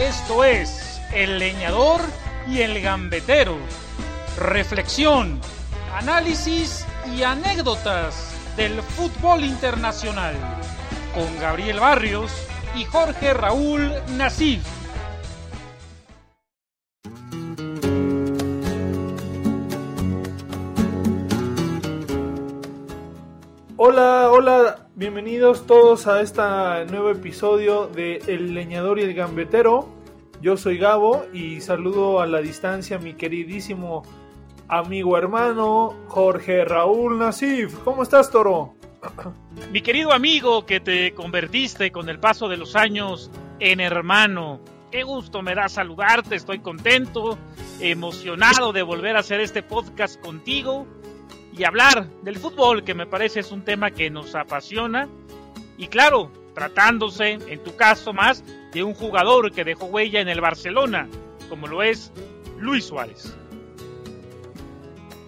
Esto es El Leñador y el Gambetero. Reflexión, análisis y anécdotas del fútbol internacional. Con Gabriel Barrios y Jorge Raúl Nasif. Hola, hola, bienvenidos todos a este nuevo episodio de El Leñador y el Gambetero. Yo soy Gabo y saludo a la distancia a mi queridísimo amigo hermano Jorge Raúl Nasif. ¿Cómo estás, Toro? Mi querido amigo que te convertiste con el paso de los años en hermano. Qué gusto me da saludarte, estoy contento, emocionado de volver a hacer este podcast contigo y hablar del fútbol, que me parece es un tema que nos apasiona. Y claro, tratándose, en tu caso más, de un jugador que dejó huella en el Barcelona, como lo es Luis Suárez.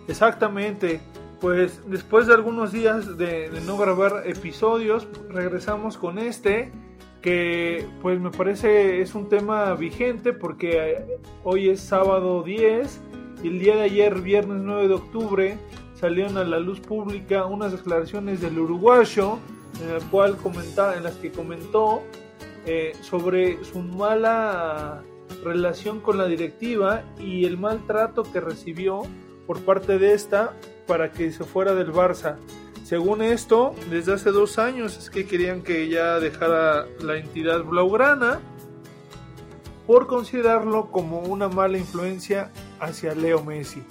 Exactamente, pues después de algunos días de, no grabar episodios, regresamos con este que pues me parece es un tema vigente porque hoy es sábado 10 y el día de ayer, viernes 9 de octubre, salieron a la luz pública unas declaraciones del uruguayo en, las que comentó eh, sobre su mala relación con la directiva y el maltrato que recibió por parte de esta para que se fuera del Barça. Según esto, desde hace dos años es que querían que ya dejara la entidad blaugrana por considerarlo como una mala influencia hacia Leo Messi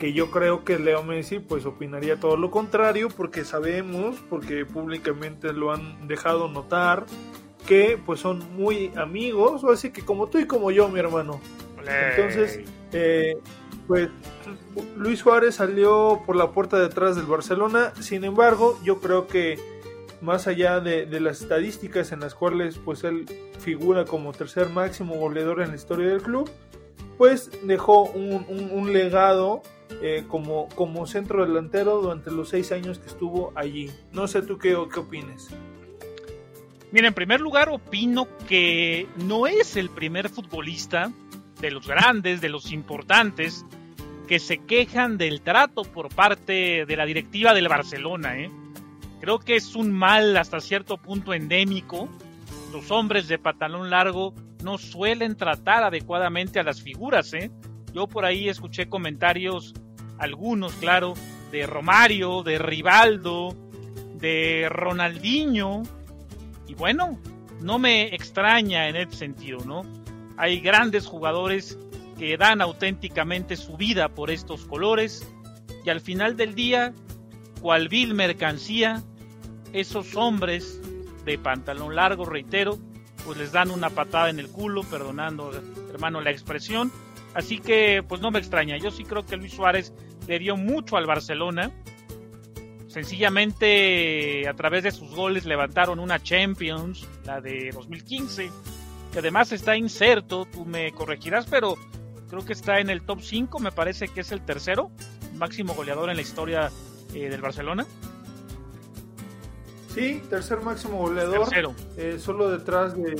que yo creo que Leo Messi pues opinaría todo lo contrario porque sabemos, porque públicamente lo han dejado notar, que pues son muy amigos, o así que como tú y como yo, mi hermano. Entonces, eh, pues Luis Suárez salió por la puerta de atrás del Barcelona, sin embargo, yo creo que más allá de, de, las estadísticas en las cuales pues él figura como tercer máximo goleador en la historia del club, pues dejó un, un, un legado eh, como, como centro delantero durante los seis años que estuvo allí. No sé tú qué, qué opines. Mira, en primer lugar opino que no es el primer futbolista de los grandes, de los importantes, que se quejan del trato por parte de la directiva del Barcelona. ¿eh? Creo que es un mal hasta cierto punto endémico. Los hombres de pantalón largo no suelen tratar adecuadamente a las figuras. ¿eh? Yo por ahí escuché comentarios, algunos, claro, de Romario, de Rivaldo, de Ronaldinho. Y bueno, no me extraña en ese sentido, ¿no? Hay grandes jugadores que dan auténticamente su vida por estos colores y al final del día, cual vil mercancía, esos hombres de pantalón largo, reitero, pues les dan una patada en el culo, perdonando, hermano, la expresión, Así que, pues no me extraña. Yo sí creo que Luis Suárez le dio mucho al Barcelona. Sencillamente, a través de sus goles levantaron una Champions, la de 2015, que además está inserto, tú me corregirás, pero creo que está en el top 5, me parece que es el tercero, máximo goleador en la historia eh, del Barcelona. Sí, tercer máximo goleador, eh, solo detrás de,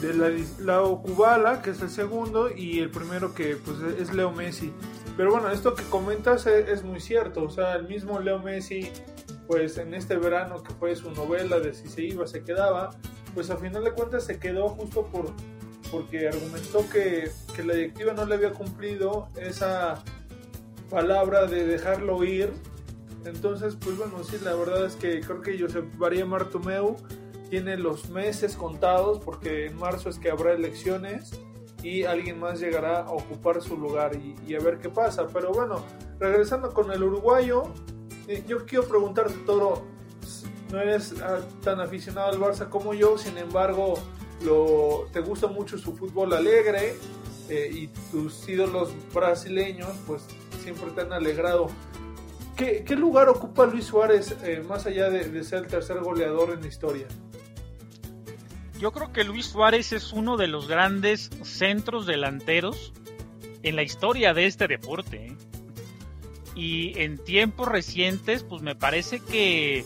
de la, la Kubala, que es el segundo, y el primero que pues es Leo Messi. Pero bueno, esto que comentas es, es, muy cierto, o sea, el mismo Leo Messi, pues en este verano que fue su novela de si se iba, se quedaba, pues a final de cuentas se quedó justo por porque argumentó que, que la directiva no le había cumplido esa palabra de dejarlo ir. Entonces, pues bueno, sí, la verdad es que creo que Josep María Martomeu tiene los meses contados porque en marzo es que habrá elecciones y alguien más llegará a ocupar su lugar y, y a ver qué pasa. Pero bueno, regresando con el uruguayo, eh, yo quiero preguntarte todo, no eres ah, tan aficionado al Barça como yo, sin embargo, lo, te gusta mucho su fútbol alegre eh, y tus ídolos brasileños pues siempre te han alegrado. ¿Qué, qué lugar ocupa Luis Suárez eh, más allá de, de ser el tercer goleador en la historia? Yo creo que Luis Suárez es uno de los grandes centros delanteros en la historia de este deporte. ¿eh? Y en tiempos recientes, pues me parece que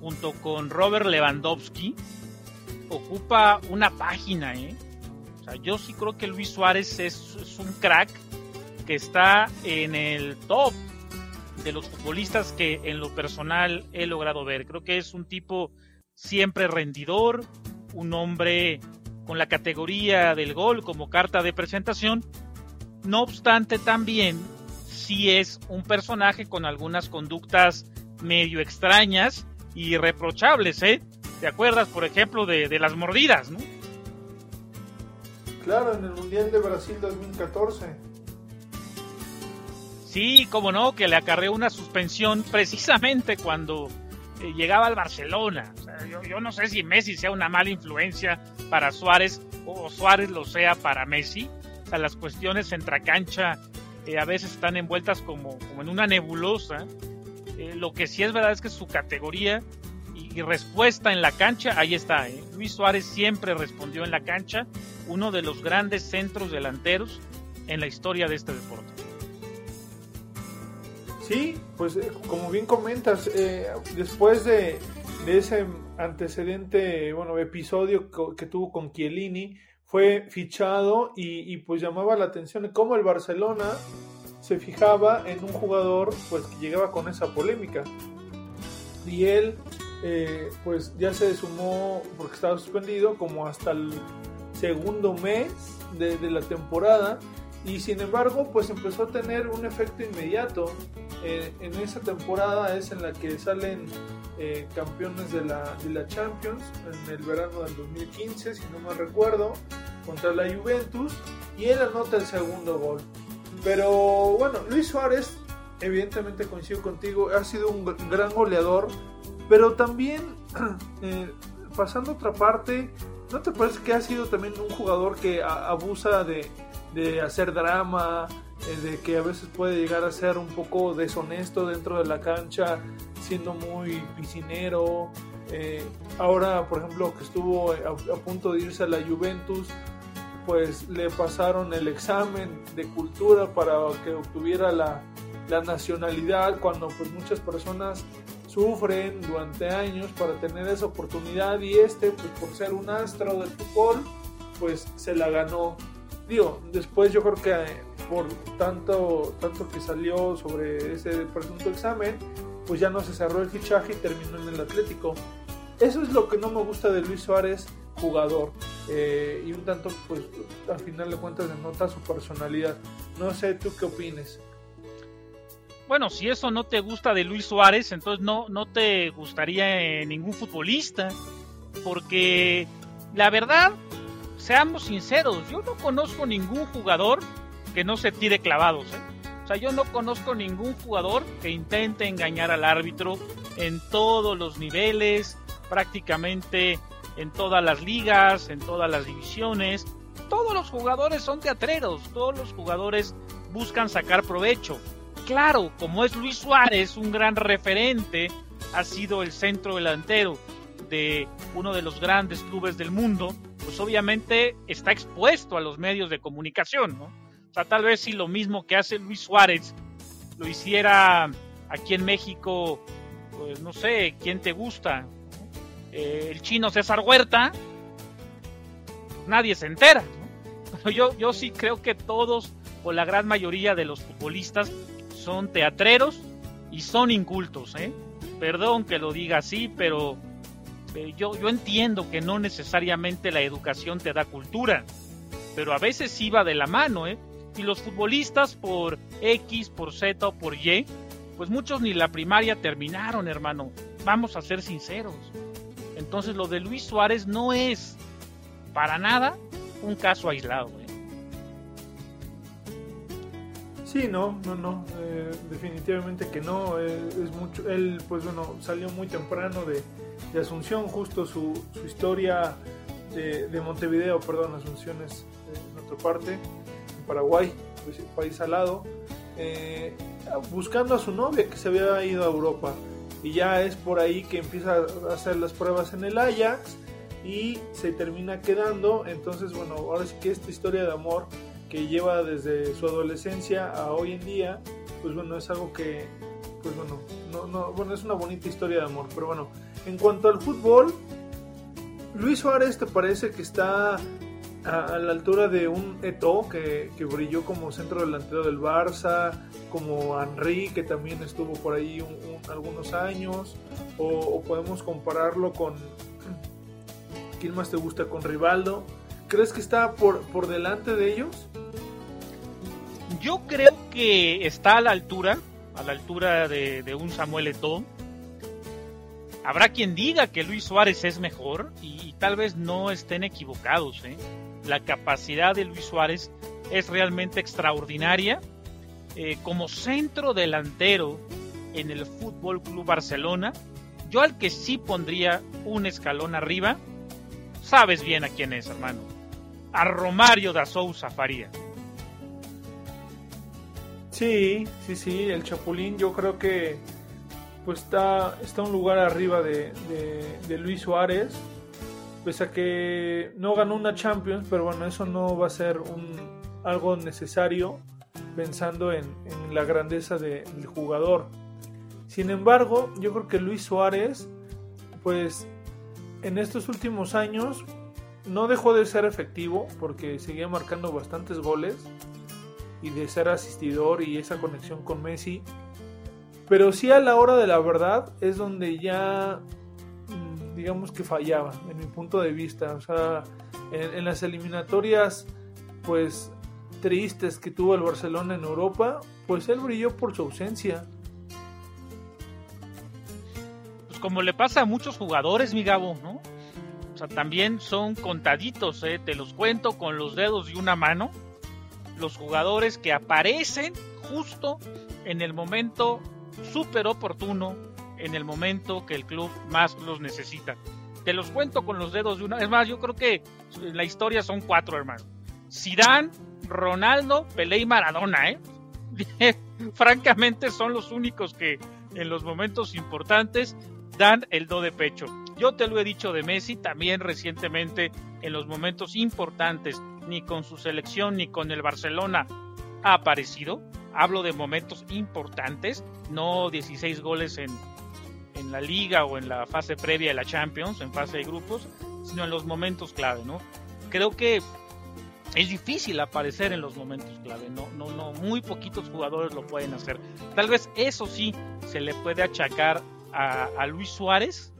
junto con Robert Lewandowski ocupa una página, ¿eh? O sea, yo sí creo que Luis Suárez es, es un crack que está en el top de los futbolistas que en lo personal he logrado ver. Creo que es un tipo siempre rendidor, un hombre con la categoría del gol como carta de presentación. No obstante, también sí es un personaje con algunas conductas medio extrañas y reprochables, ¿eh? ¿Te acuerdas, por ejemplo, de, de las mordidas, no? Claro, en el Mundial de Brasil 2014 Sí, como no, que le acarreó una suspensión precisamente cuando eh, llegaba al Barcelona. O sea, yo, yo, no sé si Messi sea una mala influencia para Suárez o Suárez lo sea para Messi. O sea, las cuestiones entre cancha eh, a veces están envueltas como, como en una nebulosa. Eh, lo que sí es verdad es que su categoría y, y respuesta en la cancha, ahí está. ¿eh? Luis Suárez siempre respondió en la cancha, uno de los grandes centros delanteros en la historia de este deporte. Sí, pues eh, como bien comentas, eh, después de, ese antecedente, bueno, episodio que tuvo con Chiellini, fue fichado y, pues llamaba la atención de cómo el Barcelona se fijaba en un jugador pues que llegaba con esa polémica. Y él eh, pues ya se sumó porque estaba suspendido como hasta el segundo mes de la temporada y sin embargo pues empezó a tener un efecto inmediato eh, en esa temporada es en la que salen eh, campeones de la, de la Champions en el verano del 2015 si no me recuerdo contra la Juventus y él anota el segundo gol. Pero bueno Luis Suárez evidentemente coincido contigo ha sido un gran goleador pero también eh, pasando a otra parte ¿no te parece que ha sido también un jugador que abusa de de hacer drama, eh, de que a veces puede llegar a ser un poco deshonesto dentro de la cancha, siendo muy piscinero. Eh, ahora, por ejemplo, que estuvo a, a, punto de irse a la Juventus, pues le pasaron el examen de cultura para que obtuviera la, la nacionalidad, cuando pues muchas personas sufren durante años para tener esa oportunidad y este, pues por ser un astro del fútbol, pues se la ganó digo, después yo creo que eh, por tanto, tanto que salió sobre ese presunto examen, pues ya no se cerró el fichaje y terminó en el Atlético. Eso es lo que no me gusta de Luis Suárez, jugador. Eh, y un tanto, pues al final de cuentas denota su personalidad. No sé, ¿tú qué opines? Bueno, si eso no te gusta de Luis Suárez, entonces no, no te gustaría ningún futbolista. Porque la verdad, seamos sinceros, yo no conozco ningún jugador que no se tire clavados. ¿eh? O sea, yo no conozco ningún jugador que intente engañar al árbitro en todos los niveles, prácticamente en todas las ligas, en todas las divisiones. Todos los jugadores son teatreros, todos los jugadores buscan sacar provecho. Claro, como es Luis Suárez, un gran referente, ha sido el centro delantero de uno de los grandes clubes del mundo, pues obviamente está expuesto a los medios de comunicación, ¿no? O sea, tal vez si lo mismo que hace Luis Suárez lo hiciera aquí en México, pues no sé, ¿quién te gusta? Eh, el chino César Huerta, nadie se entera, ¿no? Yo, yo sí creo que todos o la gran mayoría de los futbolistas son teatreros y son incultos, ¿eh? Perdón que lo diga así, pero eh, yo, yo entiendo que no necesariamente la educación te da cultura, pero a veces iba de la mano, ¿eh? Y los futbolistas por X, por Z o por Y, pues muchos ni la primaria terminaron, hermano. Vamos a ser sinceros. Entonces lo de Luis Suárez no es para nada un caso aislado. ¿eh? Sí, no, no, no, eh, definitivamente que no. Eh, es mucho, él, pues bueno, salió muy temprano de, de Asunción, justo su, su historia de, de, Montevideo, perdón, Asunción es en otra parte, en Paraguay, pues, país al lado, eh, buscando a su novia que se había ido a Europa. Y ya es por ahí que empieza a hacer las pruebas en el Ajax y se termina quedando. Entonces, bueno, ahora sí que esta historia de amor que lleva desde su adolescencia a hoy en día, pues bueno, es algo que, pues bueno, no, no, bueno, es una bonita historia de amor. Pero bueno, en cuanto al fútbol, Luis Suárez te parece que está a, la altura de un Eto que, brilló como centro delantero del Barça, como Henry que también estuvo por ahí algunos años, o, podemos compararlo con quién más te gusta con Rivaldo. ¿Crees que está por, por delante de ellos? Yo creo que está a la altura, a la altura de, un Samuel Eto'o. Habrá quien diga que Luis Suárez es mejor y, tal vez no estén equivocados. ¿eh? La capacidad de Luis Suárez es realmente extraordinaria. Eh, como centro delantero en el Fútbol Club Barcelona, yo al que sí pondría un escalón arriba, sabes bien a quién es, hermano. A Romario da Sousa Faría. Sí, sí, sí, el Chapulín yo creo que pues está, está un lugar arriba de, Luis Suárez, pese a que no ganó una Champions, pero bueno, eso no va a ser un, algo necesario pensando en, la grandeza del jugador. Sin embargo, yo creo que Luis Suárez, pues en estos últimos años no dejó de ser efectivo porque seguía marcando bastantes goles y de ser asistidor y esa conexión con Messi. Pero sí a la hora de la verdad es donde ya mm, digamos que fallaba en mi punto de vista. O sea, en, las eliminatorias pues tristes que tuvo el Barcelona en Europa, pues él brilló por su ausencia. Pues como le pasa a muchos jugadores, mi Gabo, ¿no? O sea, también son contaditos, ¿eh? te los cuento con los dedos y una mano los jugadores que aparecen justo en el momento súper oportuno, en el momento que el club más los necesita. Te los cuento con los dedos de una. Es más, yo creo que la historia son cuatro, hermanos. Zidane, Ronaldo, Pelé y Maradona, ¿eh? Francamente son los únicos que en los momentos importantes dan el do de pecho. Yo te lo he dicho de Messi también recientemente en los momentos importantes ni con su selección ni con el Barcelona ha aparecido. Hablo de momentos importantes, no 16 goles en, en la liga o en la fase previa de la Champions, en fase de grupos, sino en los momentos clave, ¿no? Creo que es difícil aparecer en los momentos clave, no, no, no, muy poquitos jugadores lo pueden hacer. Tal vez eso sí se le puede achacar a, a Luis Suárez,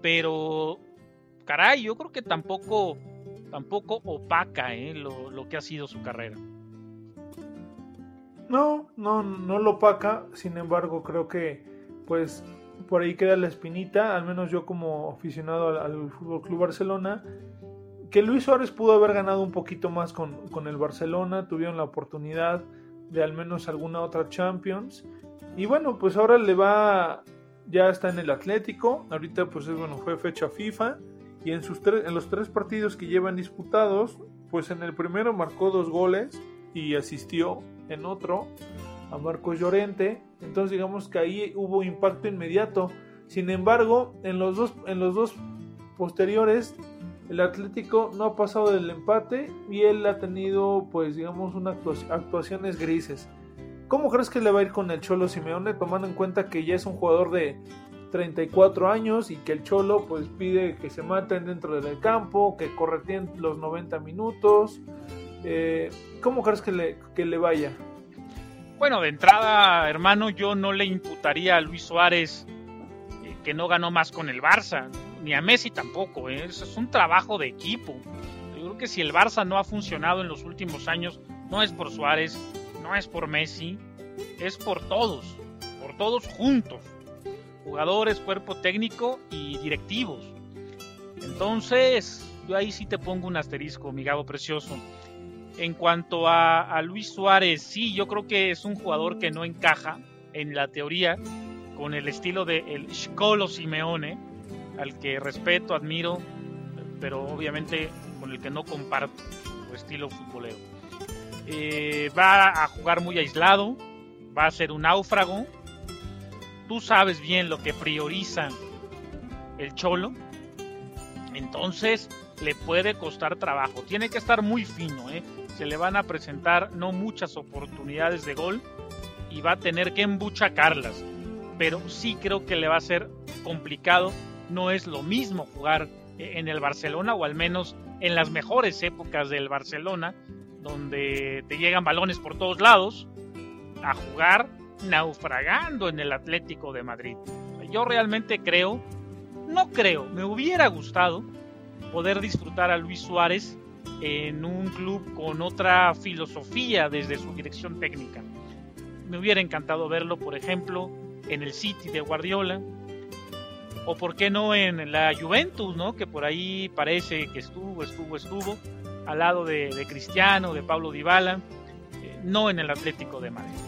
pero caray, yo creo que tampoco tampoco opaca ¿eh? lo, que ha sido su carrera. No, no, no lo opaca, sin embargo creo que pues por ahí queda la espinita, al menos yo como aficionado al, al Fútbol Club Barcelona, que Luis Suárez pudo haber ganado un poquito más con, con, el Barcelona, tuvieron la oportunidad de al menos alguna otra Champions. Y bueno, pues ahora le va, ya está en el Atlético, ahorita pues bueno, fue fecha FIFA y en, sus en los tres partidos que llevan disputados, pues en el primero marcó dos goles y asistió en otro a Marcos Llorente, entonces digamos que ahí hubo impacto inmediato. Sin embargo, en los dos, en los dos posteriores, el Atlético no ha pasado del empate y él ha tenido, pues digamos, unas actuaciones grises. ¿Cómo crees que le va a ir con el Cholo Simeone, tomando en cuenta que ya es un jugador de 34 años y que el Cholo pues pide que se maten dentro del campo, que correteen los 90 minutos. Eh, ¿Cómo crees que le, que le vaya? Bueno, de entrada, hermano, yo no le imputaría a Luis Suárez eh, que no ganó más con el Barça, ni a Messi tampoco. ¿eh? es un trabajo de equipo. Yo creo que si el Barça no ha funcionado en los últimos años, no es por Suárez, no es por Messi, es por todos, por todos juntos jugadores, cuerpo técnico y directivos. Entonces, yo ahí sí te pongo un asterisco, mi Gabo precioso. En cuanto a, Luis Suárez, sí, yo creo que es un jugador que no encaja en la teoría con el estilo de el Simeone, al que respeto, admiro, pero obviamente con el que no comparto su estilo futbolero. Eh, va a jugar muy aislado, va a ser un náufrago, tú sabes bien lo que prioriza el cholo, entonces le puede costar trabajo. Tiene que estar muy fino, ¿eh? se le van a presentar no muchas oportunidades de gol y va a tener que embuchacarlas. Pero sí creo que le va a ser complicado. No es lo mismo jugar en el Barcelona o al menos en las mejores épocas del Barcelona, donde te llegan balones por todos lados, a jugar naufragando en el Atlético de Madrid. Yo realmente creo, no creo, me hubiera gustado poder disfrutar a Luis Suárez en un club con otra filosofía desde su dirección técnica. Me hubiera encantado verlo, por ejemplo, en el City de Guardiola, o por qué no en la Juventus, ¿no? Que por ahí parece que estuvo, estuvo, estuvo, al lado de, Cristiano, de Pablo Dybala, eh, no en el Atlético de Madrid.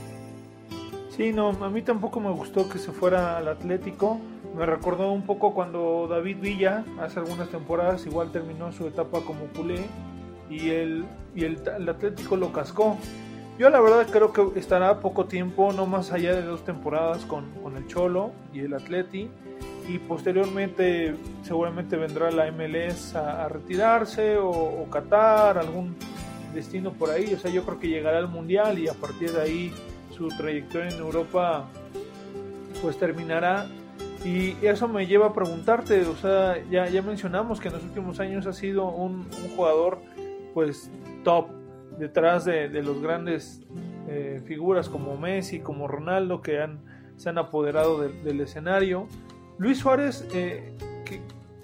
Sí, no, a mí tampoco me gustó que se fuera al Atlético. Me recordó un poco cuando David Villa, hace algunas temporadas, igual terminó su etapa como culé y el, y el, Atlético lo cascó. Yo la verdad creo que estará poco tiempo, no más allá de dos temporadas con, el Cholo y el Atleti. Y posteriormente seguramente vendrá la MLS a, retirarse o, o, Qatar, algún destino por ahí. O sea, yo creo que llegará al Mundial y a partir de ahí su trayectoria en Europa pues terminará. Y eso me lleva a preguntarte, o sea, ya, ya mencionamos que en los últimos años ha sido un, jugador pues top detrás de, los grandes eh, figuras como Messi, como Ronaldo que han, se han apoderado del escenario. Luis Suárez eh,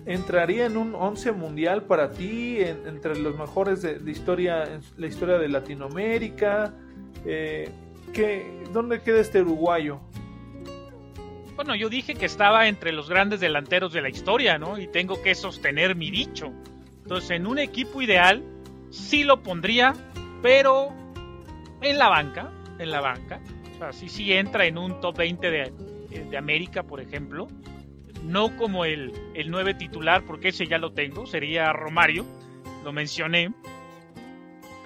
entraría en un 11 mundial para ti, entre los mejores de, historia, la historia de Latinoamérica. Eh, ¿Dónde queda este uruguayo? Bueno, yo dije que estaba entre los grandes delanteros de la historia, ¿no? Y tengo que sostener mi dicho. Entonces, en un equipo ideal, sí lo pondría, pero en la banca, en la banca. O sea, sí, sí entra en un top 20 de, de América, por ejemplo. No como el, el 9 titular, porque ese ya lo tengo, sería Romario, lo mencioné.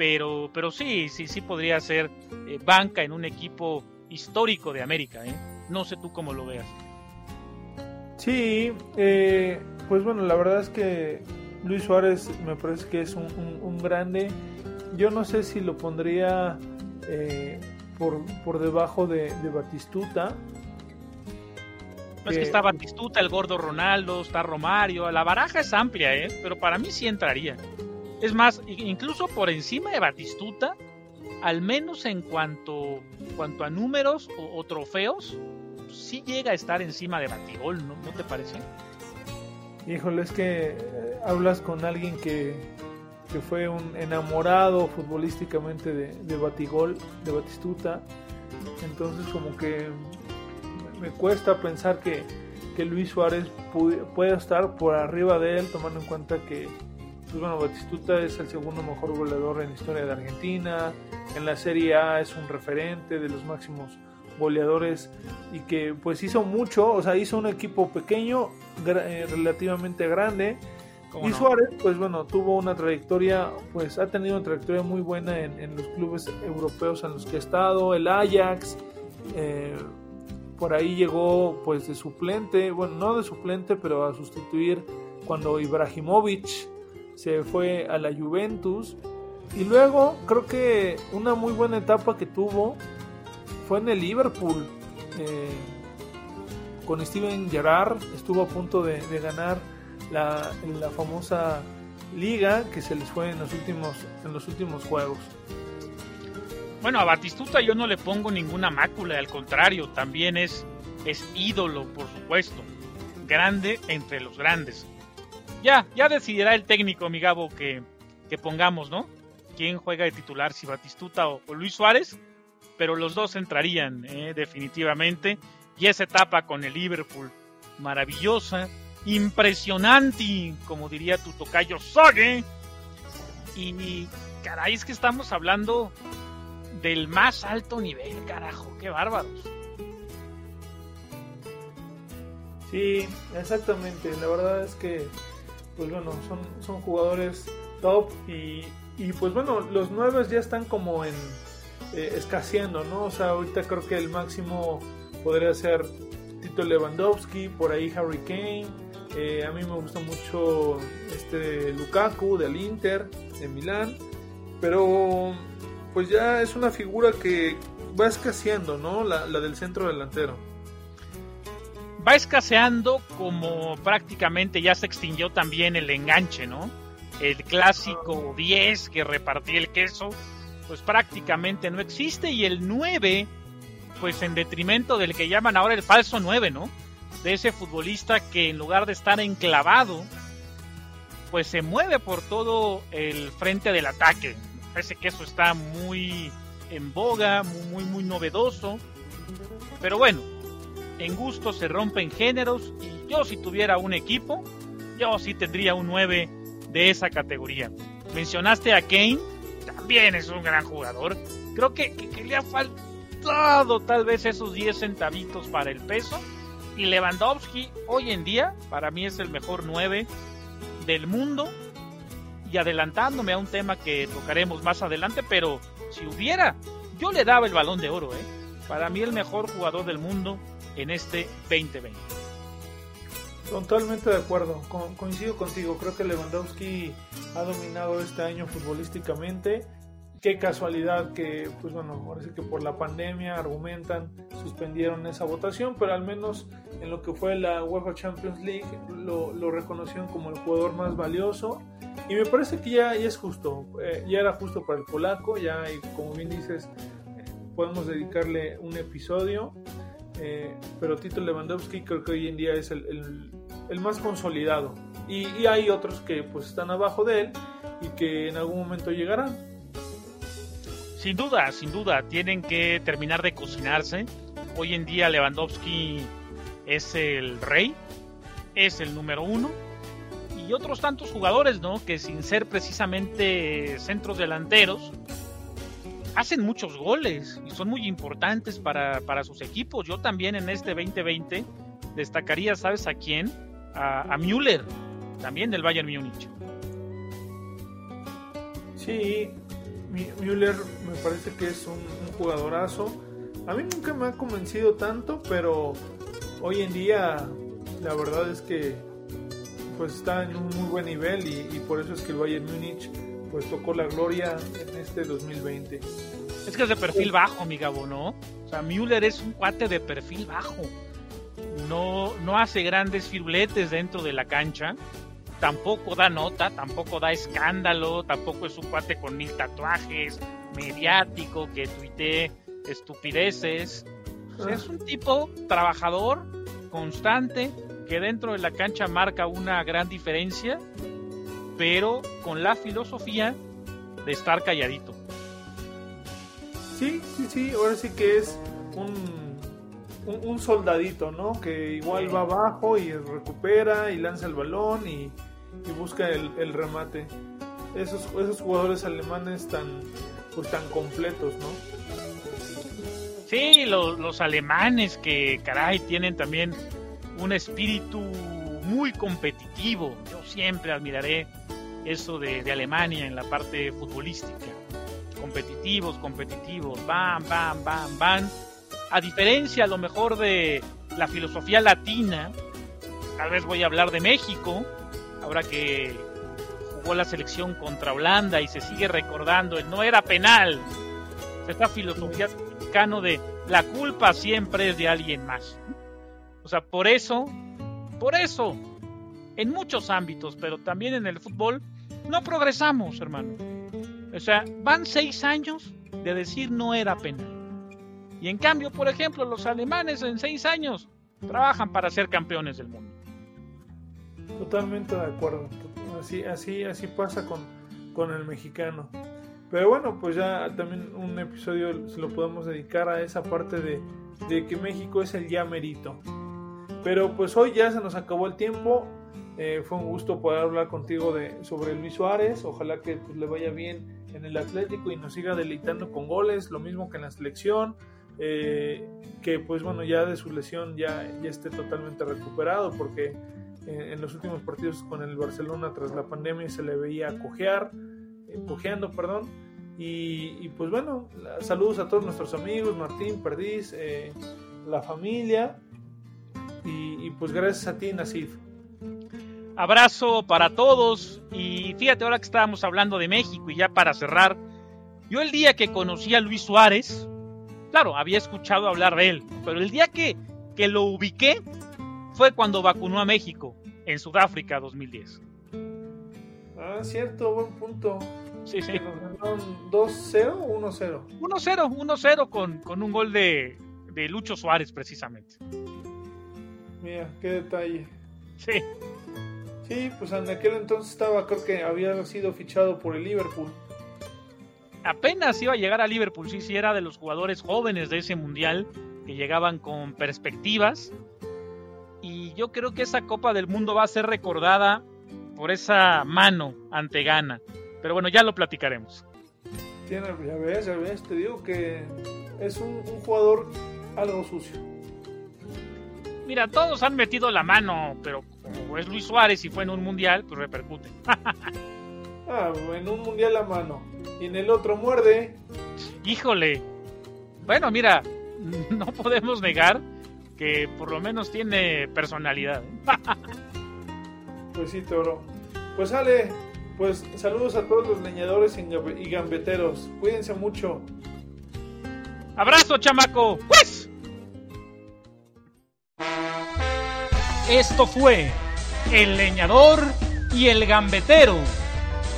Pero, pero sí, sí, sí podría ser eh, banca en un equipo histórico de América. ¿eh? No sé tú cómo lo veas. Sí, eh, pues bueno, la verdad es que Luis Suárez me parece que es un, grande. Yo no sé si lo pondría eh, por, debajo de, Batistuta. es que está Batistuta, el gordo Ronaldo, está Romario. La baraja es amplia, ¿eh? pero para mí sí entraría. Es más, incluso por encima de Batistuta, al menos en cuanto, a números o, trofeos, sí llega a estar encima de Batigol, ¿no, ¿No te parece? Híjole, es que eh, hablas con alguien que, fue un enamorado futbolísticamente de, Batigol, de Batistuta. Entonces como que me cuesta pensar que, Luis Suárez pueda estar por arriba de él, tomando en cuenta que pues bueno, Batistuta es el segundo mejor goleador en la historia de Argentina. En la Serie A es un referente de los máximos goleadores y que pues hizo mucho, o sea, hizo un equipo pequeño, eh, relativamente grande. Y Suárez, pues bueno, tuvo una trayectoria, pues ha tenido una trayectoria muy buena en, los clubes europeos en los que ha estado, el Ajax, eh, por ahí llegó pues de suplente, bueno, no de suplente, pero a sustituir cuando Ibrahimovic se fue a la Juventus. Y luego creo que una muy buena etapa que tuvo fue en el Liverpool. Eh, con Steven Gerrard estuvo a punto de, ganar la, la, famosa liga que se les fue en los últimos en los últimos juegos. Bueno, a Batistuta yo no le pongo ninguna mácula, al contrario, también es, es ídolo, por supuesto. Grande entre los grandes. Ya, ya decidirá el técnico, mi Gabo, que, que pongamos, ¿no? ¿Quién juega de titular, si Batistuta o Luis Suárez? pero los dos entrarían eh, definitivamente. Y esa etapa con el Liverpool, maravillosa, impresionante, como diría tu tocayo Sogue. Y caray, es que estamos hablando del más alto nivel, carajo, qué bárbaros. Sí, exactamente. La verdad es que, pues bueno, son, son jugadores top y, y pues bueno, los nueve ya están como en eh, escaseando, ¿no? O sea, ahorita creo que el máximo podría ser Tito Lewandowski, por ahí Harry Kane. Eh, a mí me gusta mucho este Lukaku del Inter, de Milán. Pero pues ya es una figura que va escaseando, ¿no? La, la del centro delantero. Va escaseando como prácticamente ya se extinguió también el enganche, ¿no? el clásico 10 que repartía el queso, pues prácticamente no existe y el 9 pues en detrimento del que llaman ahora el falso 9, ¿no? De ese futbolista que en lugar de estar enclavado, pues se mueve por todo el frente del ataque. parece que eso está muy en boga, muy, muy, muy novedoso. Pero bueno, en gusto se rompen géneros y yo si tuviera un equipo, yo sí tendría un 9 de esa categoría. Mencionaste a Kane, también es un gran jugador. Creo que, que le ha faltado tal vez esos 10 centavitos para el peso. Y Lewandowski hoy en día para mí es el mejor 9 del mundo. Y adelantándome a un tema que tocaremos más adelante, pero si hubiera, yo le daba el balón de oro, ¿eh? Para mí el mejor jugador del mundo en este 2020. Totalmente de acuerdo, coincido contigo, creo que Lewandowski ha dominado este año futbolísticamente. Qué casualidad que, pues bueno, parece que por la pandemia argumentan, suspendieron esa votación, pero al menos en lo que fue la UEFA Champions League lo, lo reconocieron como el jugador más valioso y me parece que ya, ya es justo, eh, ya era justo para el polaco, ya como bien dices, podemos dedicarle un episodio, eh, pero Tito Lewandowski creo que hoy en día es el, más consolidado y, y, hay otros que pues están abajo de él y que en algún momento llegarán. Sin duda, sin duda, tienen que terminar de cocinarse. Hoy en día Lewandowski es el rey, es el número uno y otros tantos jugadores, ¿no? Que sin ser precisamente centros delanteros, hacen muchos goles y son muy importantes para, sus equipos. Yo también en este 2020 destacaría, ¿sabes a quién? A, Müller, también del Bayern Múnich. Sí, Müller me parece que es un, jugadorazo. A mí nunca me ha convencido tanto, pero hoy en día la verdad es que pues está en un muy buen nivel y, por eso es que el Bayern Múnich pues tocó la gloria en este 2020. Es que es de perfil bajo, mi Gabo, ¿no? O sea, Müller es un cuate de perfil bajo. No, no hace grandes firuletes dentro de la cancha. Tampoco da nota, tampoco da escándalo, tampoco es un cuate con mil tatuajes, mediático, que tuitee estupideces. es un tipo trabajador, constante, que dentro de la cancha marca una gran diferencia, pero con la filosofía de estar calladito. Sí, sí, sí, ahora sí que es un, un, soldadito, ¿no? Que igual va abajo y recupera y lanza el balón y, busca el, remate. Esos, esos jugadores alemanes tan, pues, tan completos, ¿no? Sí, los, los alemanes que, caray, tienen también un espíritu muy competitivo. Yo siempre admiraré eso de, Alemania en la parte futbolística. Competitivos, competitivos, van, van, van, van. A diferencia a lo mejor de la filosofía latina, tal vez voy a hablar de México, ahora que jugó la selección contra Holanda y se sigue recordando no era penal. Esta filosofía mexicana de la culpa siempre es de alguien más. O sea, por eso, por eso, en muchos ámbitos, pero también en el fútbol, no progresamos, hermano. O sea, van seis años de decir no era pena. Y en cambio, por ejemplo, los alemanes en seis años trabajan para ser campeones del mundo. Totalmente de acuerdo. Así, así, así pasa con, con el mexicano. Pero bueno, pues ya también un episodio se lo podemos dedicar a esa parte de, de que México es el ya merito. Pero pues hoy ya se nos acabó el tiempo. Eh, fue un gusto poder hablar contigo de, sobre Luis Suárez. Ojalá que pues, le vaya bien en el Atlético y nos siga deleitando con goles, lo mismo que en la selección. Eh, que pues bueno, ya de su lesión ya, ya esté totalmente recuperado porque eh, en los últimos partidos con el Barcelona tras la pandemia se le veía cojear, cojeando, perdón. Y, y, pues bueno, saludos a todos nuestros amigos, Martín, Perdiz, la familia. Y, pues gracias a ti, Nasif. Abrazo para todos. Y fíjate, ahora que estábamos hablando de México y ya para cerrar, yo el día que conocí a Luis Suárez, claro, había escuchado hablar de él, pero el día que, que lo ubiqué fue cuando vacunó a México en Sudáfrica 2010. Ah, cierto, buen punto. Sí, sí. Que nos ganaron 2-0 o 1-0. 1-0, 1-0 con, con un gol de, de Lucho Suárez, precisamente. Mira, qué detalle. Sí. Sí, pues en aquel entonces estaba, creo que había sido fichado por el Liverpool. Apenas iba a llegar a Liverpool, sí, sí, era de los jugadores jóvenes de ese mundial que llegaban con perspectivas. Y yo creo que esa Copa del Mundo va a ser recordada por esa mano ante Ghana. Pero bueno, ya lo platicaremos. Tiene, ya ves, ya ves, te digo que es un, un jugador algo sucio. Mira, todos han metido la mano, pero como es Luis Suárez y fue en un mundial, pues repercute. Ah, en un mundial a mano. Y en el otro muerde. Híjole. Bueno, mira, no podemos negar que por lo menos tiene personalidad. Pues sí, toro. Pues sale. Pues saludos a todos los leñadores y gambeteros. Cuídense mucho. Abrazo, chamaco. Pues. Esto fue El Leñador y el Gambetero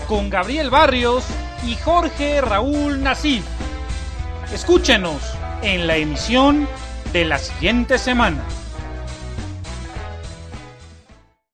con Gabriel Barrios y Jorge Raúl Nasif. Escúchenos en la emisión de la siguiente semana.